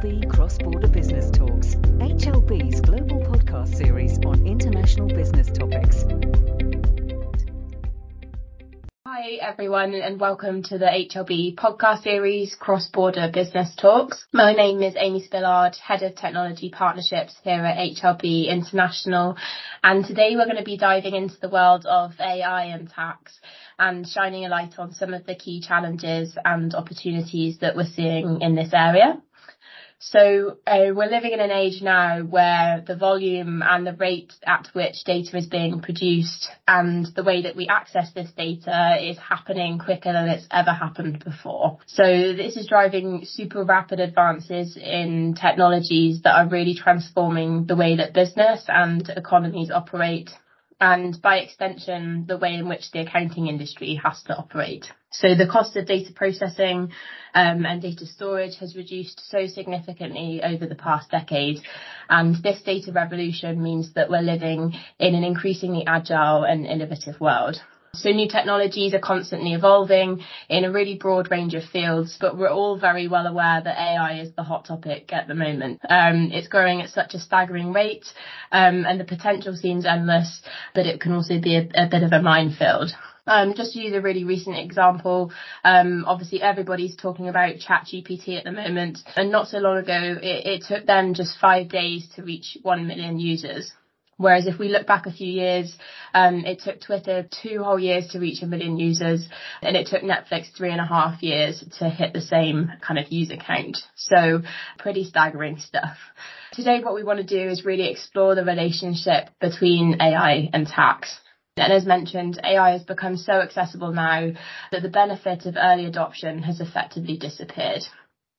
HLB Cross Border Business Talks, HLB's global podcast series on international business topics. Hi, everyone, and welcome to the HLB podcast series, Cross Border Business Talks. My name is Amy Spillard, Head of Technology Partnerships here at HLB International, and today we're going to be diving into the world of AI and tax and shining a light on some of the key challenges and opportunities that we're seeing in this area. So uh, we're living in an age now where the volume and the rate at which data is being produced and the way that we access this data is happening quicker than it's ever happened before. So this is driving super rapid advances in technologies that are really transforming the way that business and economies operate and by extension, the way in which the accounting industry has to operate. So the cost of data processing um, and data storage has reduced so significantly over the past decade. And this data revolution means that we're living in an increasingly agile and innovative world. So new technologies are constantly evolving in a really broad range of fields, but we're all very well aware that AI is the hot topic at the moment. Um, it's growing at such a staggering rate, um, and the potential seems endless, but it can also be a, a bit of a minefield. Um, just to use a really recent example, um, obviously everybody's talking about ChatGPT at the moment, and not so long ago, it, it took them just five days to reach one million users. Whereas if we look back a few years, um, it took Twitter two whole years to reach a million users, and it took Netflix three and a half years to hit the same kind of user count. So pretty staggering stuff. Today, what we want to do is really explore the relationship between AI and tax. And as mentioned, AI has become so accessible now that the benefit of early adoption has effectively disappeared.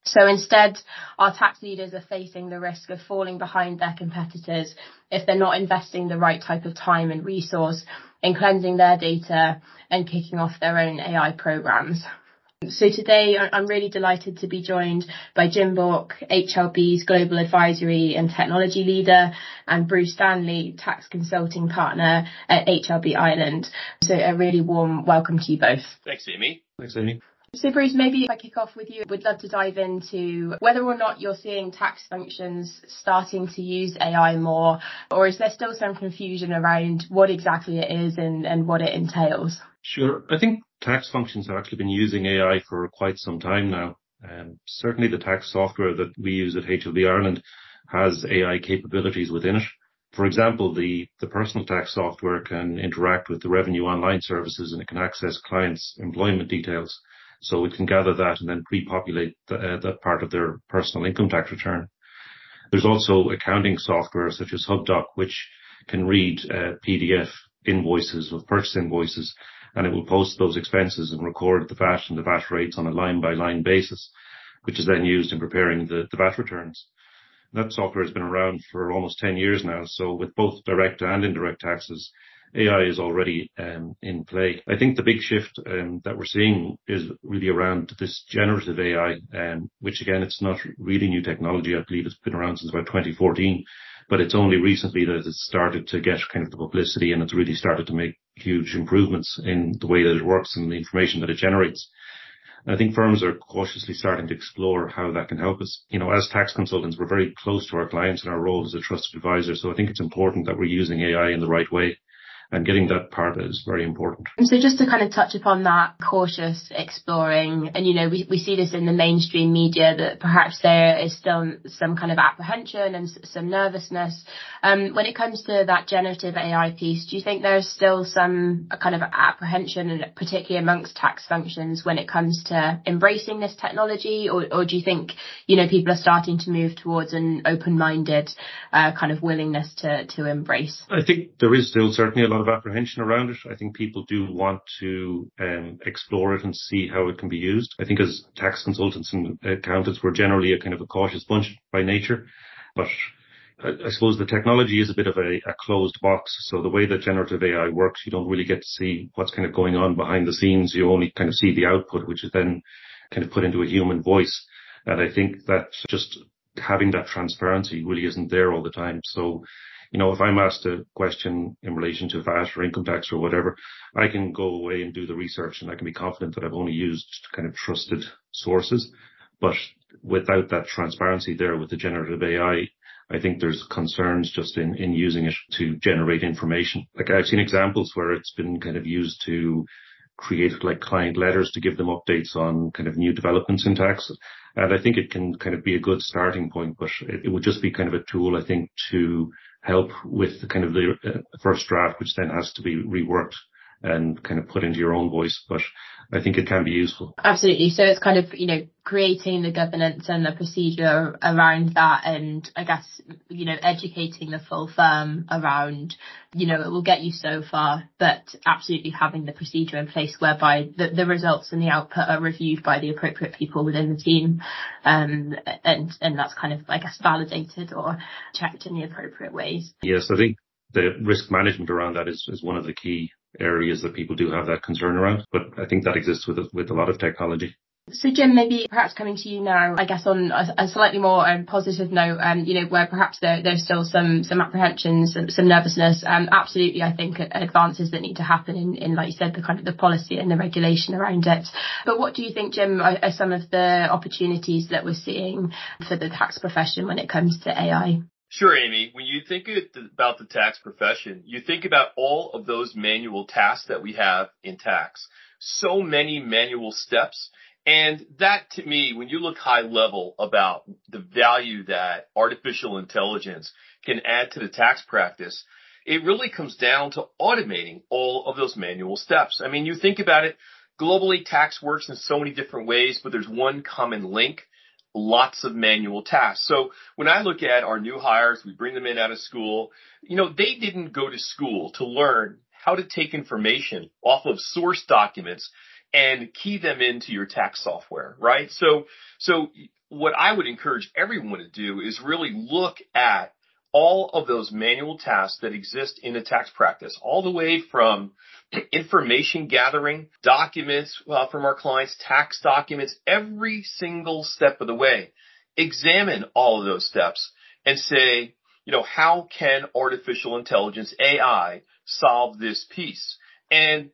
So instead, our tax leaders are facing the risk of falling behind their competitors if they're not investing the right type of time and resource in cleansing their data and kicking off their own AI programs. So today I'm really delighted to be joined by Jim Bourke, HLB's Global Advisory and Technology Leader, and Bruce Stanley, Tax Consulting Partner at HLB Ireland. So a really warm welcome to you both. Thanks, Amy. Thanks, Amy. So Bruce, maybe if I kick off with you, we'd love to dive into whether or not you're seeing tax functions starting to use AI more, or is there still some confusion around what exactly it is and, and what it entails? Sure. I think tax functions have actually been using AI for quite some time now. Um, certainly the tax software that we use at HLB Ireland has AI capabilities within it. For example, the, the personal tax software can interact with the revenue online services and it can access clients' employment details so we can gather that and then pre-populate the, uh, that part of their personal income tax return. There's also accounting software such as HubDoc, which can read uh, PDF invoices of purchase invoices, and it will post those expenses and record the VAT and the VAT rates on a line-by-line basis, which is then used in preparing the, the VAT returns. That software has been around for almost 10 years now, so with both direct and indirect taxes, AI is already um, in play. I think the big shift um, that we're seeing is really around this generative AI, um, which again, it's not really new technology. I believe it's been around since about 2014, but it's only recently that it's started to get kind of the publicity and it's really started to make huge improvements in the way that it works and the information that it generates. I think firms are cautiously starting to explore how that can help us. You know, as tax consultants, we're very close to our clients and our role as a trusted advisor. So I think it's important that we're using AI in the right way and getting that part is very important. And so just to kind of touch upon that cautious exploring, and you know, we, we see this in the mainstream media that perhaps there is still some kind of apprehension and some nervousness. Um, when it comes to that generative AI piece, do you think there's still some kind of apprehension, particularly amongst tax functions when it comes to embracing this technology? Or, or do you think, you know, people are starting to move towards an open-minded uh, kind of willingness to, to embrace? I think there is still certainly a lot of apprehension around it. I think people do want to um, explore it and see how it can be used. I think as tax consultants and accountants, we're generally a kind of a cautious bunch by nature, but I, suppose the technology is a bit of a, a closed box. So the way that generative AI works, you don't really get to see what's kind of going on behind the scenes. You only kind of see the output, which is then kind of put into a human voice. And I think that just having that transparency really isn't there all the time. So you know, if I'm asked a question in relation to VAT or income tax or whatever, I can go away and do the research and I can be confident that I've only used kind of trusted sources. But without that transparency there with the generative AI, I think there's concerns just in, in using it to generate information. Like I've seen examples where it's been kind of used to create like client letters to give them updates on kind of new developments in tax. And I think it can kind of be a good starting point, but it would just be kind of a tool, I think, to help with the kind of the uh, first draft, which then has to be reworked and kind of put into your own voice. But I think it can be useful. Absolutely. So it's kind of, you know, creating the governance and the procedure around that and I guess, you know, educating the full firm around, you know, it will get you so far, but absolutely having the procedure in place whereby the, the results and the output are reviewed by the appropriate people within the team. Um, and, and that's kind of, I guess, validated or checked in the appropriate ways. Yes, I think the risk management around that is, is one of the key areas that people do have that concern around. But I think that exists with with a lot of technology. So Jim, maybe perhaps coming to you now, I guess on a, slightly more um, positive note, um, you know, where perhaps there, there's still some some apprehensions, some, some nervousness. Um, absolutely, I think advances that need to happen in, in, like you said, the kind of the policy and the regulation around it. But what do you think, Jim, are some of the opportunities that we're seeing for the tax profession when it comes to AI? Sure, Amy. When you think about the tax profession, you think about all of those manual tasks that we have in tax. So many manual steps. And that to me, when you look high level about the value that artificial intelligence can add to the tax practice, it really comes down to automating all of those manual steps. I mean, you think about it, globally tax works in so many different ways, but there's one common link lots of manual tasks. So when I look at our new hires, we bring them in out of school, you know, they didn't go to school to learn how to take information off of source documents and key them into your tax software, right? So, so what I would encourage everyone to do is really look at all of those manual tasks that exist in a tax practice, all the way from information gathering, documents uh, from our clients, tax documents, every single step of the way. Examine all of those steps and say, you know, how can artificial intelligence, AI, solve this piece? And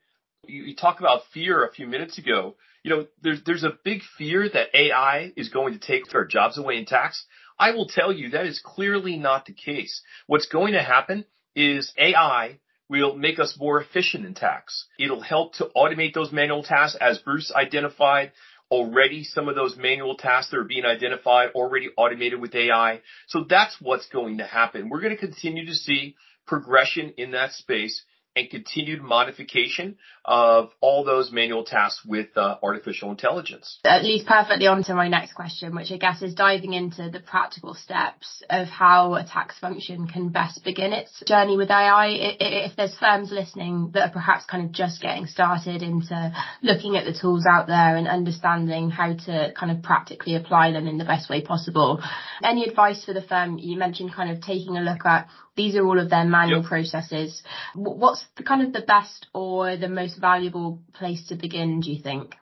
you, you talk about fear a few minutes ago. You know, there's, there's a big fear that AI is going to take our jobs away in tax. I will tell you that is clearly not the case. What's going to happen is AI will make us more efficient in tax. It'll help to automate those manual tasks as Bruce identified already some of those manual tasks that are being identified already automated with AI. So that's what's going to happen. We're going to continue to see progression in that space and continued modification of all those manual tasks with uh, artificial intelligence. That leads perfectly on to my next question, which I guess is diving into the practical steps of how a tax function can best begin its journey with AI. If there's firms listening that are perhaps kind of just getting started into looking at the tools out there and understanding how to kind of practically apply them in the best way possible, any advice for the firm? You mentioned kind of taking a look at these are all of their manual yep. processes. What's the kind of the best or the most valuable place to begin, do you think?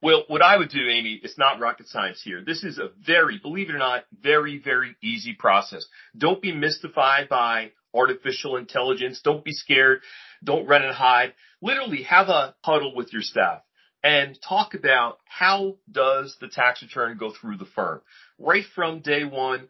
Well, what I would do, Amy, it's not rocket science here. This is a very, believe it or not, very, very easy process. Don't be mystified by artificial intelligence. Don't be scared. Don't run and hide. Literally have a huddle with your staff and talk about how does the tax return go through the firm right from day one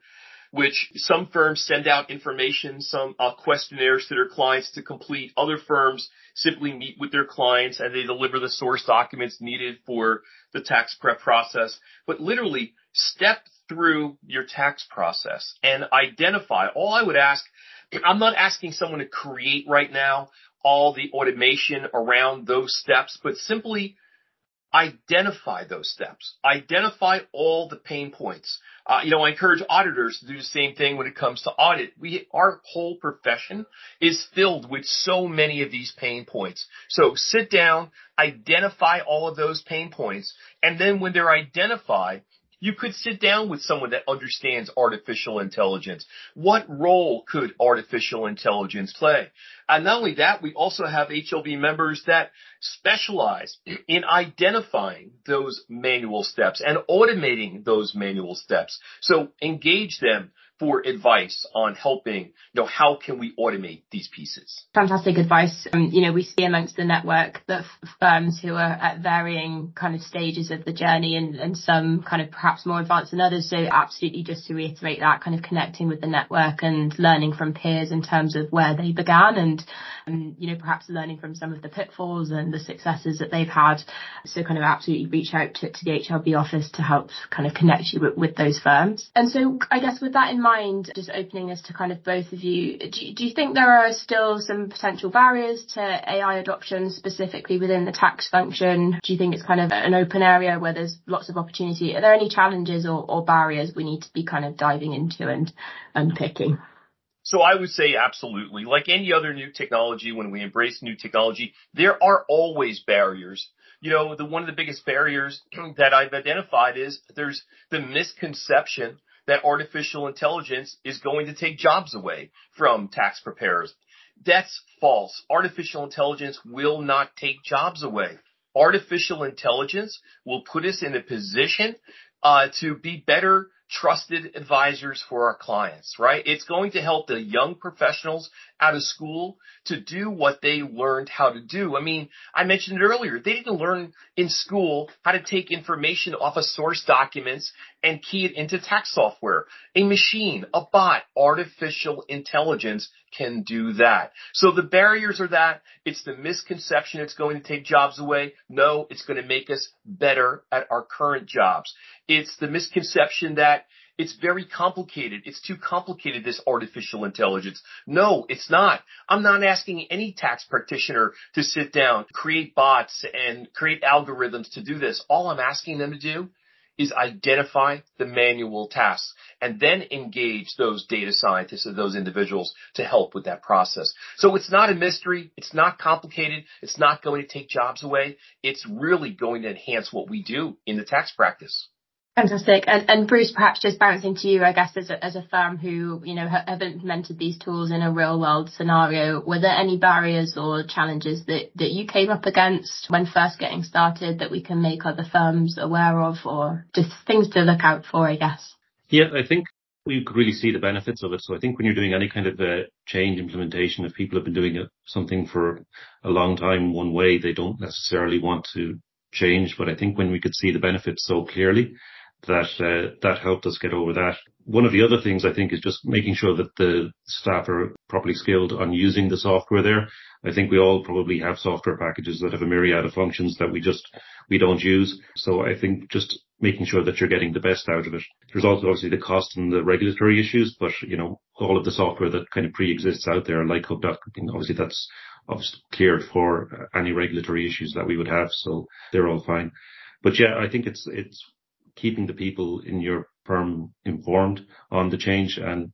which some firms send out information, some uh, questionnaires to their clients to complete. Other firms simply meet with their clients and they deliver the source documents needed for the tax prep process. But literally step through your tax process and identify. All I would ask, I'm not asking someone to create right now all the automation around those steps, but simply identify those steps. Identify all the pain points. Uh, you know, I encourage auditors to do the same thing when it comes to audit. We, our whole profession is filled with so many of these pain points. So sit down, identify all of those pain points, and then when they're identified, you could sit down with someone that understands artificial intelligence. What role could artificial intelligence play? And not only that, we also have HLB members that specialize in identifying those manual steps and automating those manual steps. So engage them for advice on helping, you know, how can we automate these pieces? Fantastic advice. Um, you know, we see amongst the network that firms who are at varying kind of stages of the journey and, and some kind of perhaps more advanced than others. So absolutely just to reiterate that kind of connecting with the network and learning from peers in terms of where they began and, and you know, perhaps learning from some of the pitfalls and the successes that they've had. So kind of absolutely reach out to, to the HLB office to help kind of connect you with, with those firms. And so I guess with that in mind, mind, just opening this to kind of both of you, do, do you think there are still some potential barriers to AI adoption specifically within the tax function? Do you think it's kind of an open area where there's lots of opportunity? Are there any challenges or, or barriers we need to be kind of diving into and unpicking? So I would say absolutely. Like any other new technology, when we embrace new technology, there are always barriers. You know, the one of the biggest barriers that I've identified is there's the misconception that artificial intelligence is going to take jobs away from tax preparers. That's false. Artificial intelligence will not take jobs away. Artificial intelligence will put us in a position uh, to be better trusted advisors for our clients, right? It's going to help the young professionals out of school to do what they learned how to do. I mean, I mentioned it earlier. They didn't learn in school how to take information off of source documents and key it into tax software. A machine, a bot, artificial intelligence can do that. So the barriers are that it's the misconception it's going to take jobs away. No, it's going to make us better at our current jobs. It's the misconception that it's very complicated. It's too complicated, this artificial intelligence. No, it's not. I'm not asking any tax practitioner to sit down, create bots and create algorithms to do this. All I'm asking them to do is identify the manual tasks and then engage those data scientists or those individuals to help with that process. So it's not a mystery. It's not complicated. It's not going to take jobs away. It's really going to enhance what we do in the tax practice. Fantastic. And, and Bruce, perhaps just bouncing to you, I guess, as a, as a firm who, you know, have implemented these tools in a real world scenario, were there any barriers or challenges that, that you came up against when first getting started that we can make other firms aware of or just things to look out for, I guess? Yeah, I think we could really see the benefits of it. So I think when you're doing any kind of a change implementation, if people have been doing something for a long time one way, they don't necessarily want to change. But I think when we could see the benefits so clearly, that uh, that helped us get over that. One of the other things I think is just making sure that the staff are properly skilled on using the software there. I think we all probably have software packages that have a myriad of functions that we just we don't use. So I think just making sure that you're getting the best out of it. There's also obviously the cost and the regulatory issues, but you know all of the software that kind of pre-exists out there, like HubDoc, obviously that's obviously cleared for any regulatory issues that we would have, so they're all fine. But yeah, I think it's it's keeping the people in your firm informed on the change and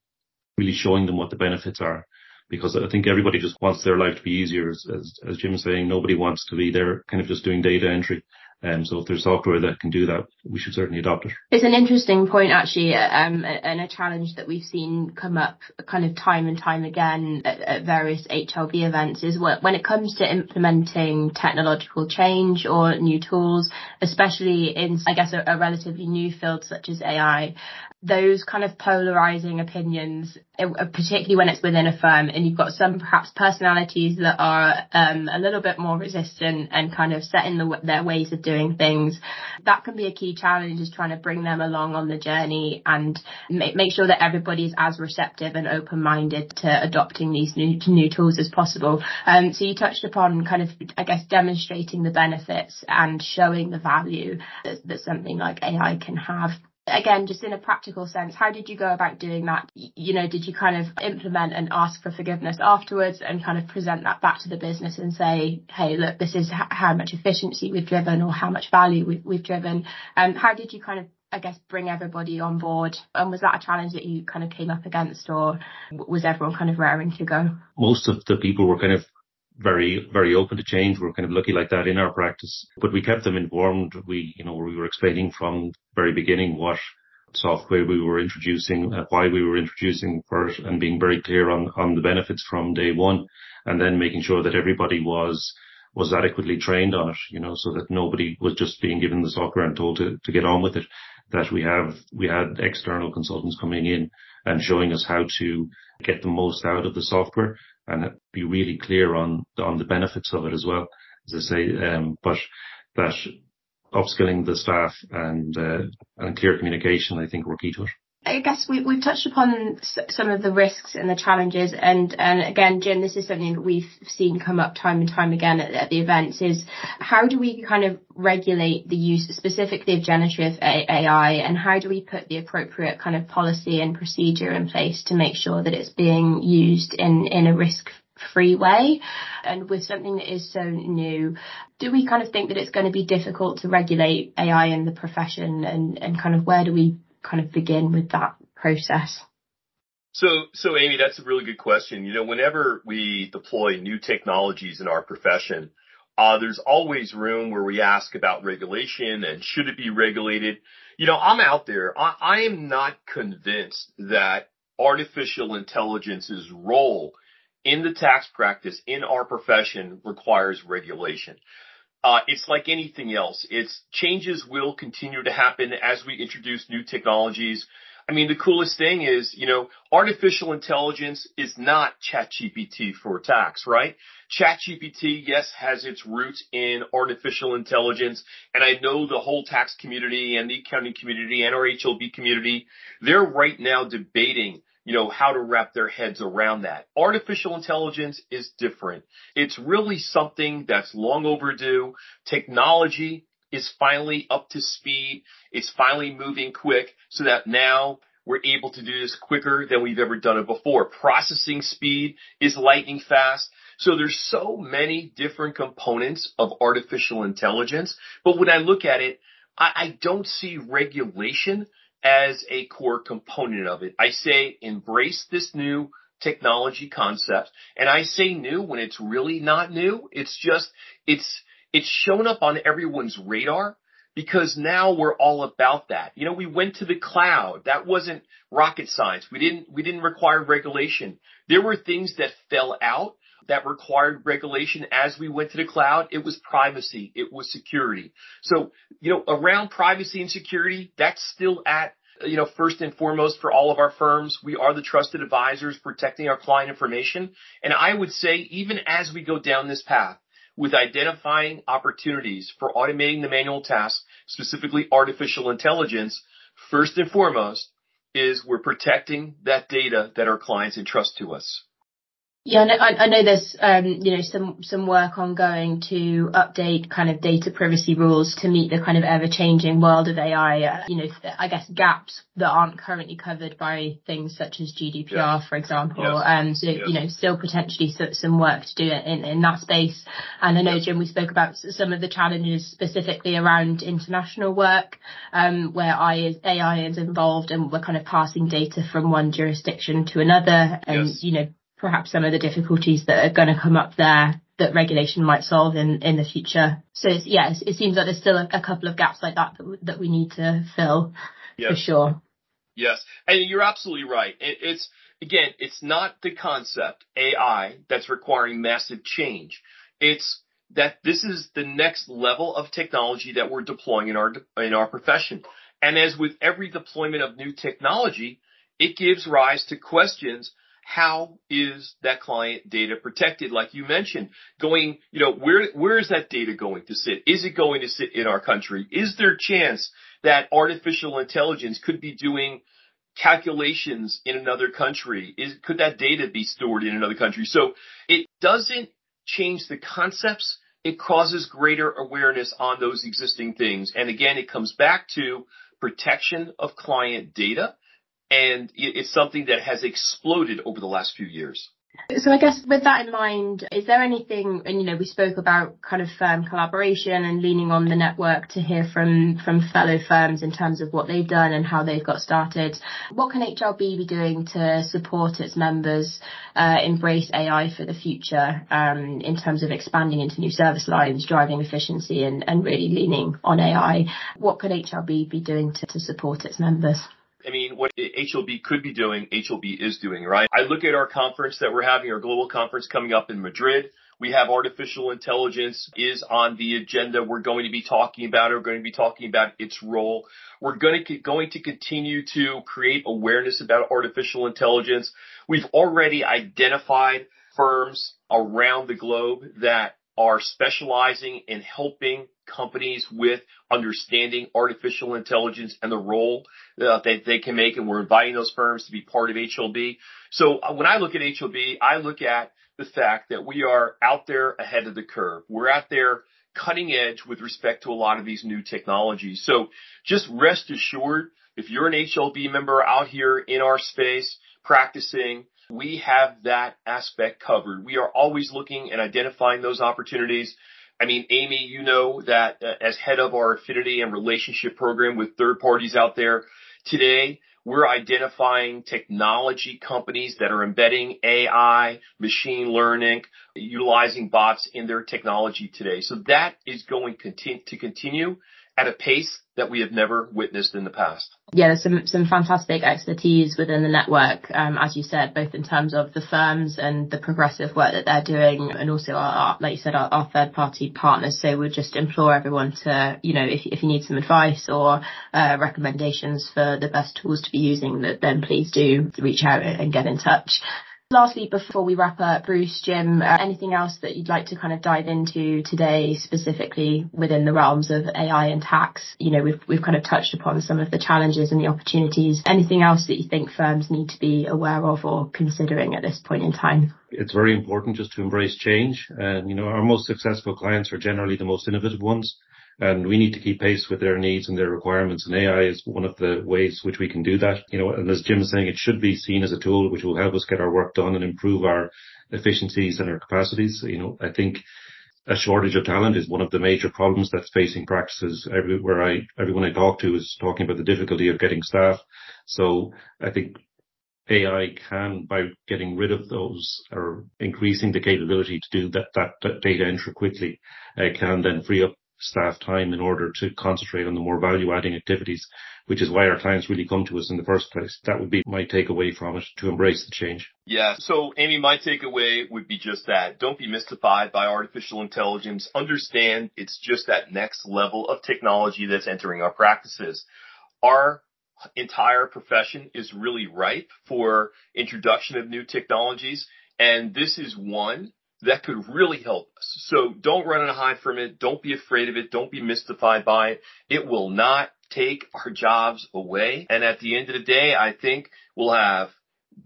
really showing them what the benefits are. Because I think everybody just wants their life to be easier. As, Jim is saying, nobody wants to be there kind of just doing data entry. Um, so if there's software that can do that, we should certainly adopt it. It's an interesting point actually, um, and a challenge that we've seen come up kind of time and time again at, at various HLB events is when it comes to implementing technological change or new tools, especially in, I guess, a, a relatively new field such as AI, those kind of polarizing opinions, uh, particularly when it's within a firm and you've got some perhaps personalities that are um, a little bit more resistant and kind of set in the, their ways of doing things. That can be a key challenge is trying to bring them along on the journey and make, make sure that everybody is as receptive and open-minded to adopting these new, new tools as possible. Um, so you touched upon kind of, I guess, demonstrating the benefits and showing the value that, that something like AI can have again, just in a practical sense, how did you go about doing that? You know, did you kind of implement and ask for forgiveness afterwards and kind of present that back to the business and say, hey, look, this is how much efficiency we've driven or how much value we've, we've driven? Um, how did you kind of I guess bring everybody on board? And was that a challenge that you kind of came up against, or was everyone kind of raring to go? Most of the people were kind of very, very open to change. We're kind of lucky like that in our practice, but we kept them informed. We, you know, we were explaining from very beginning what software we were introducing, uh, why we were introducing first and being very clear on, on the benefits from day one and then making sure that everybody was, was adequately trained on it, you know, so that nobody was just being given the software and told to, to get on with it. That we have, we had external consultants coming in and showing us how to get the most out of the software and be really clear on on the benefits of it as well. As I say, um, but that upskilling the staff and uh, and clear communication, I think were key to it. I guess we've touched upon some of the risks and the challenges. And and again, Jim, this is something that we've seen come up time and time again at the events, is how do we kind of regulate the use specifically of generative AI, and how do we put the appropriate kind of policy and procedure in place to make sure that it's being used in in a risk-free way? And with something that is so new, do we kind of think that it's going to be difficult to regulate AI in the profession, and and kind of where do we kind of begin with that process? So, so Amy, that's a really good question. You know, whenever we deploy new technologies in our profession, uh, there's always room where we ask about regulation and should it be regulated. You know, I'm out there. I am not convinced that artificial intelligence's role in the tax practice in our profession requires regulation. Uh, it's like anything else. It's changes will continue to happen as we introduce new technologies. I mean, the coolest thing is you know, artificial intelligence is not ChatGPT for tax, right? ChatGPT, yes, has its roots in artificial intelligence. And I know the whole tax community and the accounting community and our HLB community, they're right now debating how to wrap their heads around that. Artificial intelligence is different. It's really something that's long overdue. Technology is finally up to speed. It's finally moving quick so that now we're able to do this quicker than we've ever done it before. Processing speed is lightning fast. So there's so many different components of artificial intelligence. But when I look at it, I don't see regulation as a core component of it. I say embrace this new technology concept. And I say new when it's really not new. It's just, it's, it's shown up on everyone's radar because now we're all about that. You know, we went to the cloud. That wasn't rocket science. We didn't, we didn't require regulation. There were things that fell out that required regulation as we went to the cloud. It was privacy. It was security. So you know, around privacy and security, that's still at you know, first and foremost for all of our firms. We are the trusted advisors protecting our client information. And I would say even as we go down this path with identifying opportunities for automating the manual tasks, specifically artificial intelligence, first and foremost is we're protecting that data that our clients entrust to us. Yeah. I know there's um, you know some some work ongoing to update kind of data privacy rules to meet the kind of ever-changing world of AI. Uh, you know, I guess gaps that aren't currently covered by things such as GDPR, for example. Yes. Um, So yes. you know, still potentially some work to do in in that space. And I know, Jim, we spoke about some of the challenges specifically around international work um, where AI is involved and we're kind of passing data from one jurisdiction to another and perhaps some of the difficulties that are going to come up there that regulation might solve in in the future. So yeah, it seems like there's still a couple of gaps like that that that we need to fill for sure. Yes. And you're absolutely right. It's again, it's not the concept AI that's requiring massive change. It's that this is the next level of technology that we're deploying in our, in our profession. And as with every deployment of new technology, it gives rise to questions. How is that client data protected? Like you mentioned, going, you know, where, where is that data going to sit? Is it going to sit in our country? Is there a chance that artificial intelligence could be doing calculations in another country? Is, Could that data be stored in another country? So it doesn't change the concepts. It causes greater awareness on those existing things. And again, it comes back to protection of client data. And it's something that has exploded over the last few years. So I guess with that in mind, is there anything, and you know, we spoke about kind of firm collaboration and leaning on the network to hear from from fellow firms in terms of what they've done and how they've got started. What can HLB be doing to support its members uh, embrace AI for the future um, in terms of expanding into new service lines, driving efficiency, and really leaning on AI? What can HLB be doing to support its members? I mean, what HLB could be doing, HLB is doing, right? I look at our conference that we're having, our global conference coming up in Madrid. We have artificial intelligence is on the agenda. We're going to be talking about it. We're going to be talking about its role. We're going to, going to continue to create awareness about artificial intelligence. We've already identified firms around the globe that are specializing in helping companies with understanding artificial intelligence and the role uh, that they can make. And we're inviting those firms to be part of HLB. So uh, when I look at HLB, I look at the fact that we are out there ahead of the curve. We're out there cutting edge with respect to a lot of these new technologies. So just rest assured, if you're an HLB member out here in our space practicing, we have that aspect covered. We are always looking and identifying those opportunities. I mean, Amy, you know that uh, as head of our affinity and relationship program with third parties out there today, we're identifying technology companies that are embedding AI, machine learning, utilizing bots in their technology today. So that is going to continue at a pace that we have never witnessed in the past. Yeah, there's some some fantastic expertise within the network, um, as you said, both in terms of the firms and the progressive work that they're doing, and also our, like you said, our, our, third party partners. So we just implore everyone to, you know, if if you need some advice or uh, recommendations for the best tools to be using, then please do reach out and get in touch. Lastly, before we wrap up, Bruce, Jim, uh, anything else that you'd like to kind of dive into today, specifically within the realms of AI and tax? You know, we've we've kind of touched upon some of the challenges and the opportunities. Anything else that you think firms need to be aware of or considering at this point in time? It's very important just to embrace change. And, you know, our most successful clients are generally the most innovative ones and we need to keep pace with their needs and their requirements. And AI is one of the ways which we can do that. You know, and as Jim is saying, it should be seen as a tool which will help us get our work done and improve our efficiencies and our capacities. You know, I think a shortage of talent is one of the major problems that's facing practices everywhere I, everyone I talk to is talking about the difficulty of getting staff. So I think AI can, by getting rid of those or increasing the capability to do that, that, that data entry quickly, uh, can then free up staff time in order to concentrate on the more value adding activities, which is why our clients really come to us in the first place. That would be my takeaway from it to embrace the change. Yeah. So Amy, my takeaway would be just that. Don't be mystified by artificial intelligence. Understand it's just that next level of technology that's entering our practices. Our entire profession is really ripe for introduction of new technologies. And this is one that could really help us. So don't run and hide from it. Don't be afraid of it. Don't be mystified by it. It will not take our jobs away. And at the end of the day, I think we'll have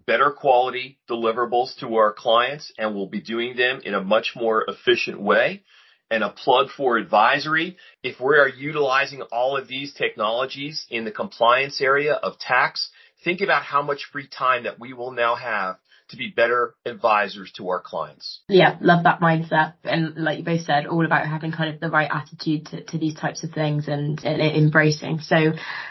better quality deliverables to our clients and we'll be doing them in a much more efficient way. And a plug for advisory. If we are utilizing all of these technologies in the compliance area of tax, think about how much free time that we will now have to be better advisors to our clients. Yeah, love that mindset. And like you both said, all about having kind of the right attitude to, to these types of things and, and embracing. So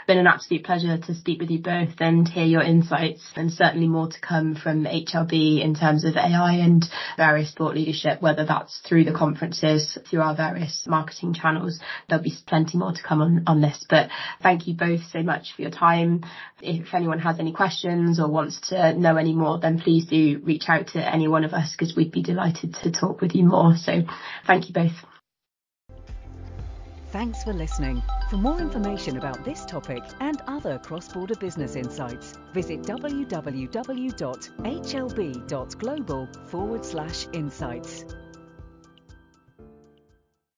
been an absolute pleasure to speak with you both and hear your insights and certainly more to come from HLB in terms of AI and various thought leadership, whether that's through the conferences, through our various marketing channels. There'll be plenty more to come on, on this, but thank you both so much for your time. If anyone has any questions or wants to know any more, then please do reach out to any one of us because we'd be delighted to talk with you more. So thank you both. Thanks for listening. For more information about this topic and other cross-border business insights, visit www.hlb.global forward slash insights.